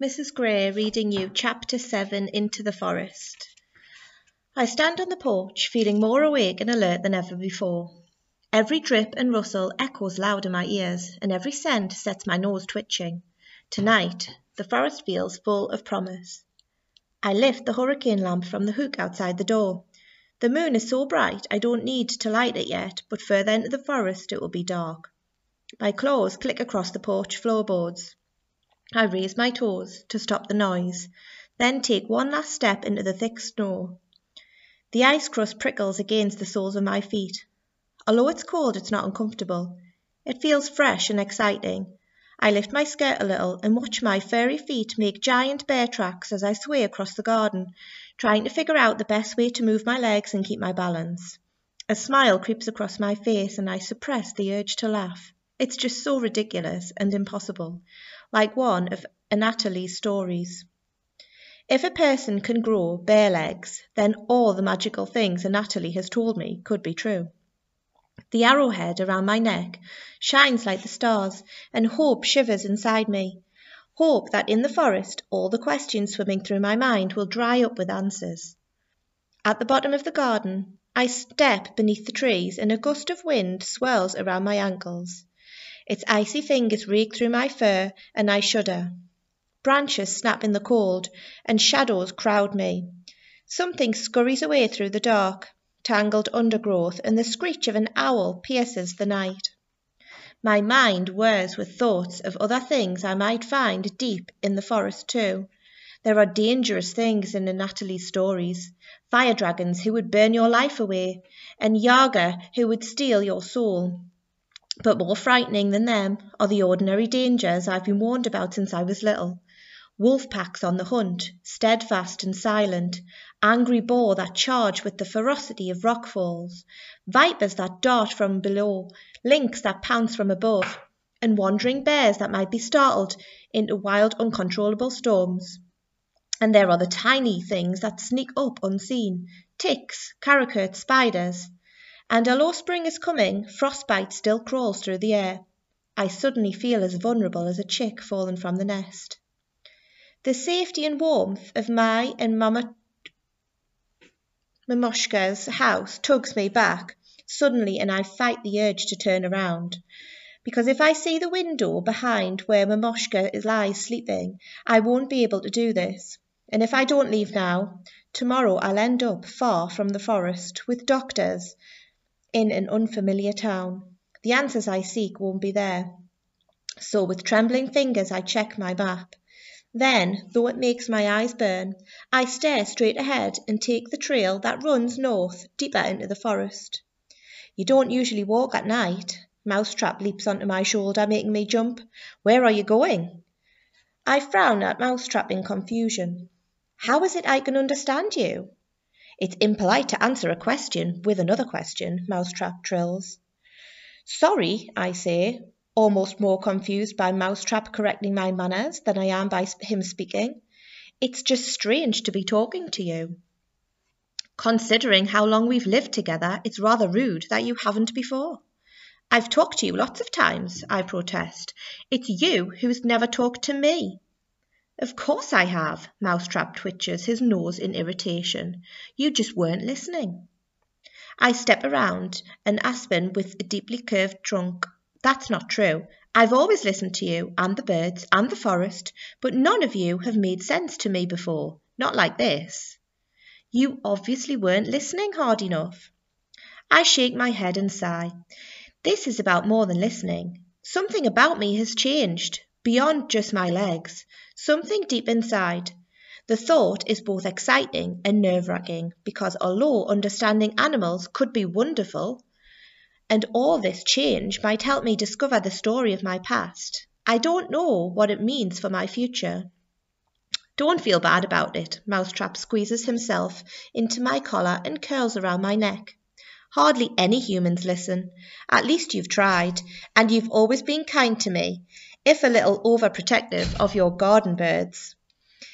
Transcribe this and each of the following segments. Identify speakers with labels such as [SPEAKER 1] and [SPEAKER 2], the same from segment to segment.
[SPEAKER 1] Mrs. Gray reading you Chapter 7 Into the Forest. I stand on the porch, feeling more awake and alert than ever before. Every drip and rustle echoes loud in my ears, and every scent sets my nose twitching. Tonight, the forest feels full of promise. I lift the hurricane lamp from the hook outside the door. The moon is so bright I don't need to light it yet, but further into the forest it will be dark. My claws click across the porch floorboards. I raise my toes to stop the noise, then take one last step into the thick snow. The ice crust prickles against the soles of my feet. Although it's cold, it's not uncomfortable. It feels fresh and exciting. I lift my skirt a little and watch my furry feet make giant bear tracks as I sway across the garden, trying to figure out the best way to move my legs and keep my balance. A smile creeps across my face and I suppress the urge to laugh. It's just so ridiculous and impossible like one of Anatoly's stories. If a person can grow bear legs, then all the magical things Anatoly has told me could be true. The arrowhead around my neck shines like the stars, and hope shivers inside me. Hope that in the forest all the questions swimming through my mind will dry up with answers. At the bottom of the garden, I step beneath the trees, and a gust of wind swirls around my ankles. Its icy fingers rake through my fur, and I shudder. Branches snap in the cold, and shadows crowd me. Something scurries away through the dark, tangled undergrowth, and the screech of an owl pierces the night. My mind whirs with thoughts of other things I might find deep in the forest too. There are dangerous things in Anatoly's stories fire dragons who would burn your life away, and Yaga who would steal your soul. But more frightening than them are the ordinary dangers I've been warned about since I was little. Wolf packs on the hunt, steadfast and silent, angry boar that charge with the ferocity of rock falls, vipers that dart from below, lynx that pounce from above, and wandering bears that might be startled into wild uncontrollable storms. And there are the tiny things that sneak up unseen, ticks, parakeets, spiders. And although spring is coming, frostbite still crawls through the air. I suddenly feel as vulnerable as a chick fallen from the nest. The safety and warmth of my and Mamma Mamochka's house tugs me back suddenly and I fight the urge to turn around. Because if I see the window behind where Mamoshka lies sleeping, I won't be able to do this. And if I don't leave now, tomorrow I'll end up far from the forest, with doctors, in an unfamiliar town. The answers I seek won't be there. So with trembling fingers I check my map. Then, though it makes my eyes burn, I stare straight ahead and take the trail that runs north deeper into the forest. You don't usually walk at night. Mousetrap leaps onto my shoulder, making me jump. Where are you going? I frown at Mousetrap in confusion. How is it I can understand you? It's impolite to answer a question with another question, Mousetrap trills. Sorry, I say, almost more confused by Mousetrap correcting my manners than I am by him speaking. It's just strange to be talking to you. Considering how long we've lived together, it's rather rude that you haven't before. I've talked to you lots of times, I protest. It's you who's never talked to me. Of course I have. Mousetrap twitches his nose in irritation. You just weren't listening. I step around an aspen with a deeply curved trunk. That's not true. I've always listened to you, and the birds, and the forest, but none of you have made sense to me before. Not like this. You obviously weren't listening hard enough. I shake my head and sigh. This is about more than listening. Something about me has changed, beyond just my legs something deep inside. The thought is both exciting and nerve wracking because although understanding animals could be wonderful, and all this change might help me discover the story of my past, I don't know what it means for my future. Don't feel bad about it. Mousetrap squeezes himself into my collar and curls around my neck. Hardly any humans listen. At least you've tried, and you've always been kind to me, if a little overprotective of your garden birds.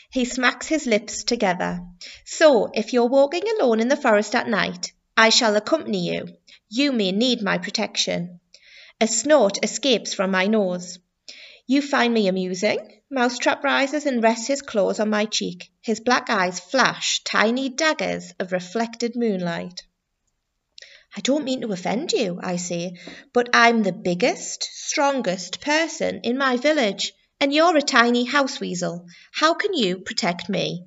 [SPEAKER 1] He smacks his lips together. So, if you're walking alone in the forest at night, I shall accompany you. You may need my protection. A snort escapes from my nose. You find me amusing? Mousetrap rises and rests his claws on my cheek. His black eyes flash tiny daggers of reflected moonlight. I don't mean to offend you, I say, but I'm the biggest, strongest person in my village, and you're a tiny house weasel. How can you protect me?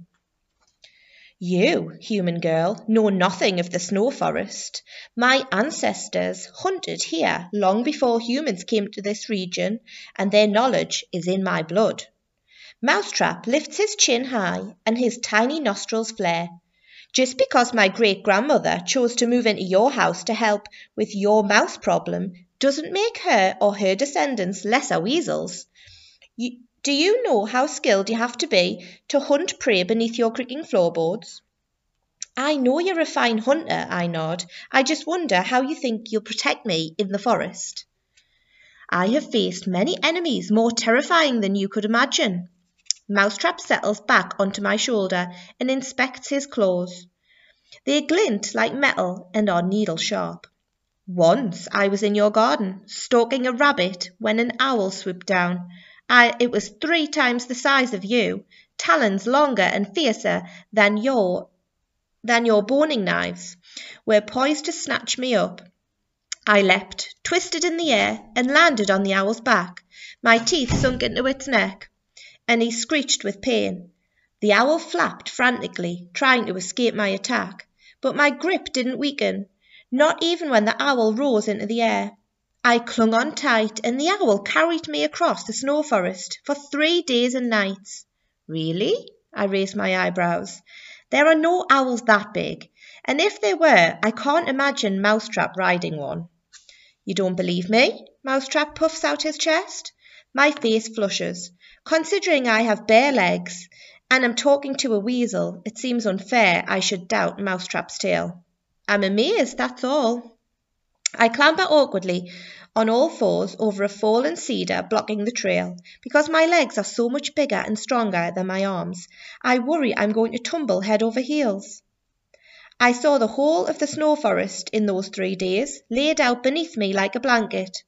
[SPEAKER 1] You, human girl, know nothing of the snow forest. My ancestors hunted here long before humans came to this region, and their knowledge is in my blood. Mousetrap lifts his chin high and his tiny nostrils flare. Just because my great grandmother chose to move into your house to help with your mouse problem doesn't make her or her descendants lesser weasels. You, do you know how skilled you have to be to hunt prey beneath your creaking floorboards? I know you're a fine hunter, I nod. I just wonder how you think you'll protect me in the forest. I have faced many enemies more terrifying than you could imagine. Mousetrap settles back onto my shoulder and inspects his claws. They glint like metal and are needle sharp. Once I was in your garden, stalking a rabbit when an owl swooped down. I, it was three times the size of you, talons longer and fiercer than your than your boning knives, were poised to snatch me up. I leapt, twisted in the air, and landed on the owl's back. My teeth sunk into its neck, and he screeched with pain. The owl flapped frantically, trying to escape my attack, but my grip didn't weaken, not even when the owl rose into the air. I clung on tight, and the owl carried me across the snow forest for three days and nights. Really? I raised my eyebrows. There are no owls that big, and if there were, I can't imagine Mousetrap riding one. You don't believe me? Mousetrap puffs out his chest. My face flushes. Considering I have bear legs and am talking to a weasel, it seems unfair I should doubt Mousetrap's tale. I'm amazed, that's all. I clamber awkwardly on all fours over a fallen cedar blocking the trail. Because my legs are so much bigger and stronger than my arms, I worry I'm going to tumble head over heels. I saw the whole of the snow forest in those three days, laid out beneath me like a blanket.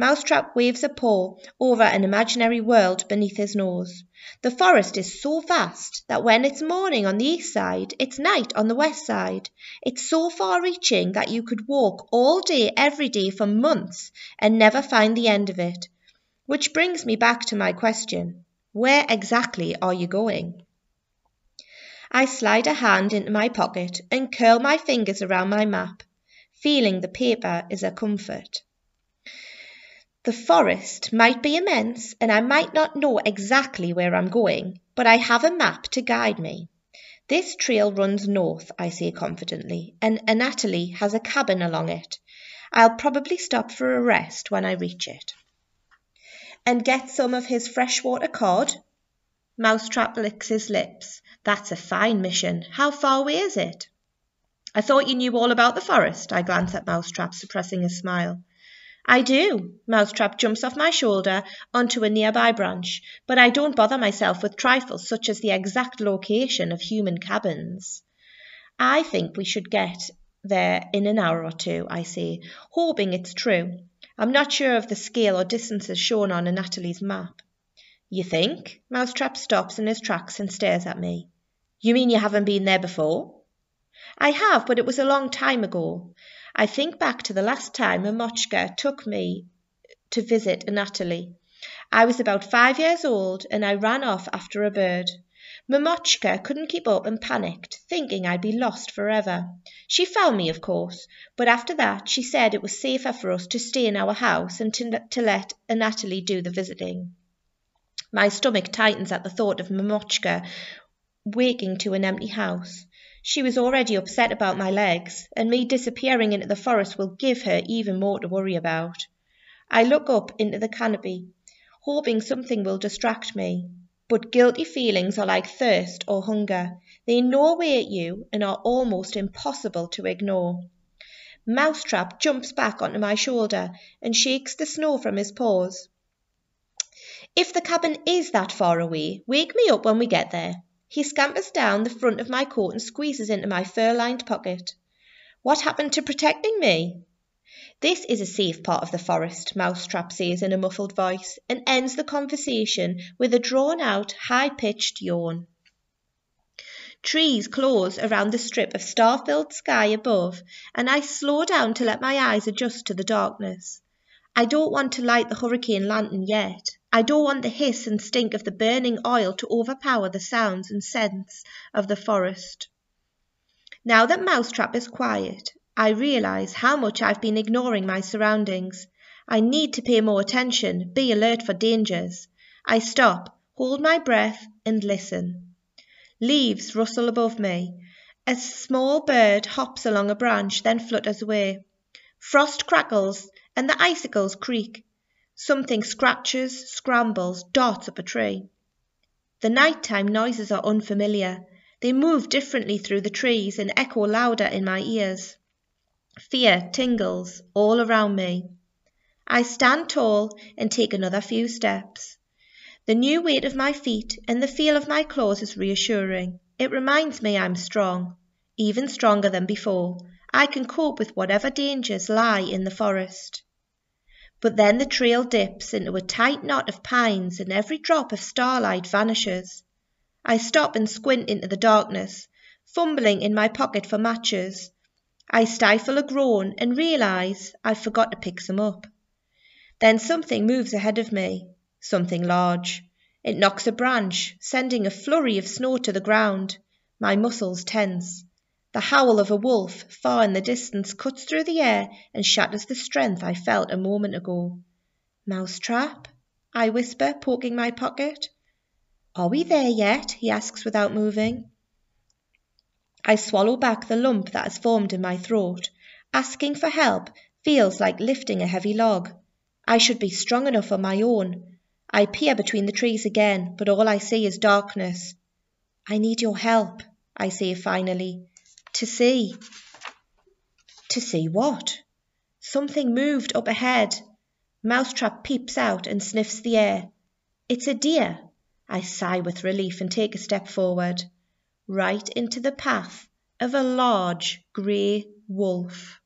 [SPEAKER 1] Mousetrap waves a paw over an imaginary world beneath his nose. The forest is so vast that when it's morning on the east side, it's night on the west side. It's so far reaching that you could walk all day every day for months and never find the end of it. Which brings me back to my question. Where exactly are you going? I slide a hand into my pocket and curl my fingers around my map, feeling the paper is a comfort. The forest might be immense, and I might not know exactly where I'm going, but I have a map to guide me. This trail runs north, I say confidently, and Anatoly has a cabin along it. I'll probably stop for a rest when I reach it. And get some of his freshwater cod? Mousetrap licks his lips. That's a fine mission. How far away is it? I thought you knew all about the forest. I glance at Mousetrap, suppressing a smile. I do. Mousetrap jumps off my shoulder onto a nearby branch, but I don't bother myself with trifles such as the exact location of human cabins. I think we should get there in an hour or two, I say, hoping it's true. I'm not sure of the scale or distances shown on Anatoly's map. You think? Mousetrap stops in his tracks and stares at me. You mean you haven't been there before? I have, but it was a long time ago. I think back to the last time Mamochka took me to visit Anatoly. I was about five years old and I ran off after a bird. Mamochka couldn't keep up and panicked, thinking I'd be lost forever. She found me, of course, but after that she said it was safer for us to stay in our house and to, to let Anatoly do the visiting. My stomach tightens at the thought of Mamochka waking to an empty house. She was already upset about my legs, and me disappearing into the forest will give her even more to worry about. I look up into the canopy, hoping something will distract me. But guilty feelings are like thirst or hunger. They gnaw away at you and are almost impossible to ignore. Mousetrap jumps back onto my shoulder and shakes the snow from his paws. If the cabin is that far away, wake me up when we get there. He scampers down the front of my coat and squeezes into my fur lined pocket. What happened to protecting me? This is a safe part of the forest, Mousetrap says in a muffled voice, and ends the conversation with a drawn out, high pitched yawn. Trees close around the strip of star filled sky above, and I slow down to let my eyes adjust to the darkness. I don't want to light the hurricane lantern yet. I don't want the hiss and stink of the burning oil to overpower the sounds and scents of the forest. Now that Mousetrap is quiet, I realize how much I've been ignoring my surroundings. I need to pay more attention, be alert for dangers. I stop, hold my breath, and listen. Leaves rustle above me. A small bird hops along a branch, then flutters away. Frost crackles, and the icicles creak. Something scratches, scrambles, darts up a tree. The nighttime noises are unfamiliar. They move differently through the trees and echo louder in my ears. Fear tingles all around me. I stand tall and take another few steps. The new weight of my feet and the feel of my claws is reassuring. It reminds me I'm strong, even stronger than before. I can cope with whatever dangers lie in the forest. But then the trail dips into a tight knot of pines and every drop of starlight vanishes. I stop and squint into the darkness, fumbling in my pocket for matches. I stifle a groan and realize I've forgot to pick some up. Then something moves ahead of me, something large. It knocks a branch, sending a flurry of snow to the ground. My muscles tense. The howl of a wolf far in the distance cuts through the air and shatters the strength I felt a moment ago. Mousetrap? I whisper, poking my pocket. Are we there yet? he asks without moving. I swallow back the lump that has formed in my throat. Asking for help feels like lifting a heavy log. I should be strong enough on my own. I peer between the trees again, but all I see is darkness. I need your help, I say finally. To see. To see what? Something moved up ahead. Mousetrap peeps out and sniffs the air. It's a deer. I sigh with relief and take a step forward right into the path of a large grey wolf.